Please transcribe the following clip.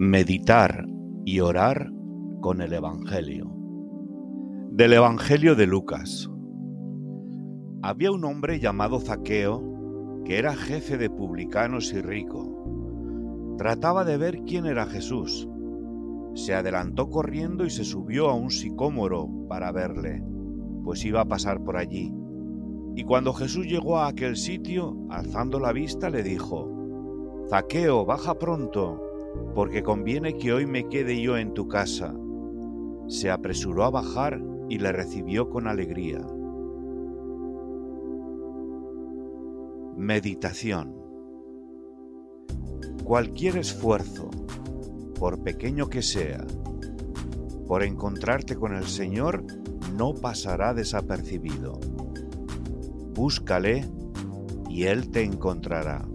Meditar y orar con el Evangelio. Del Evangelio de Lucas. Había un hombre llamado Zaqueo que era jefe de publicanos y rico. Trataba de ver quién era Jesús. Se adelantó corriendo y se subió a un sicómoro para verle, pues iba a pasar por allí. Y cuando Jesús llegó a aquel sitio, alzando la vista, le dijo, Zaqueo, baja pronto, porque conviene que hoy me quede yo en tu casa. Se apresuró a bajar y le recibió con alegría. Meditación Cualquier esfuerzo, por pequeño que sea, por encontrarte con el Señor, no pasará desapercibido. Búscale y Él te encontrará.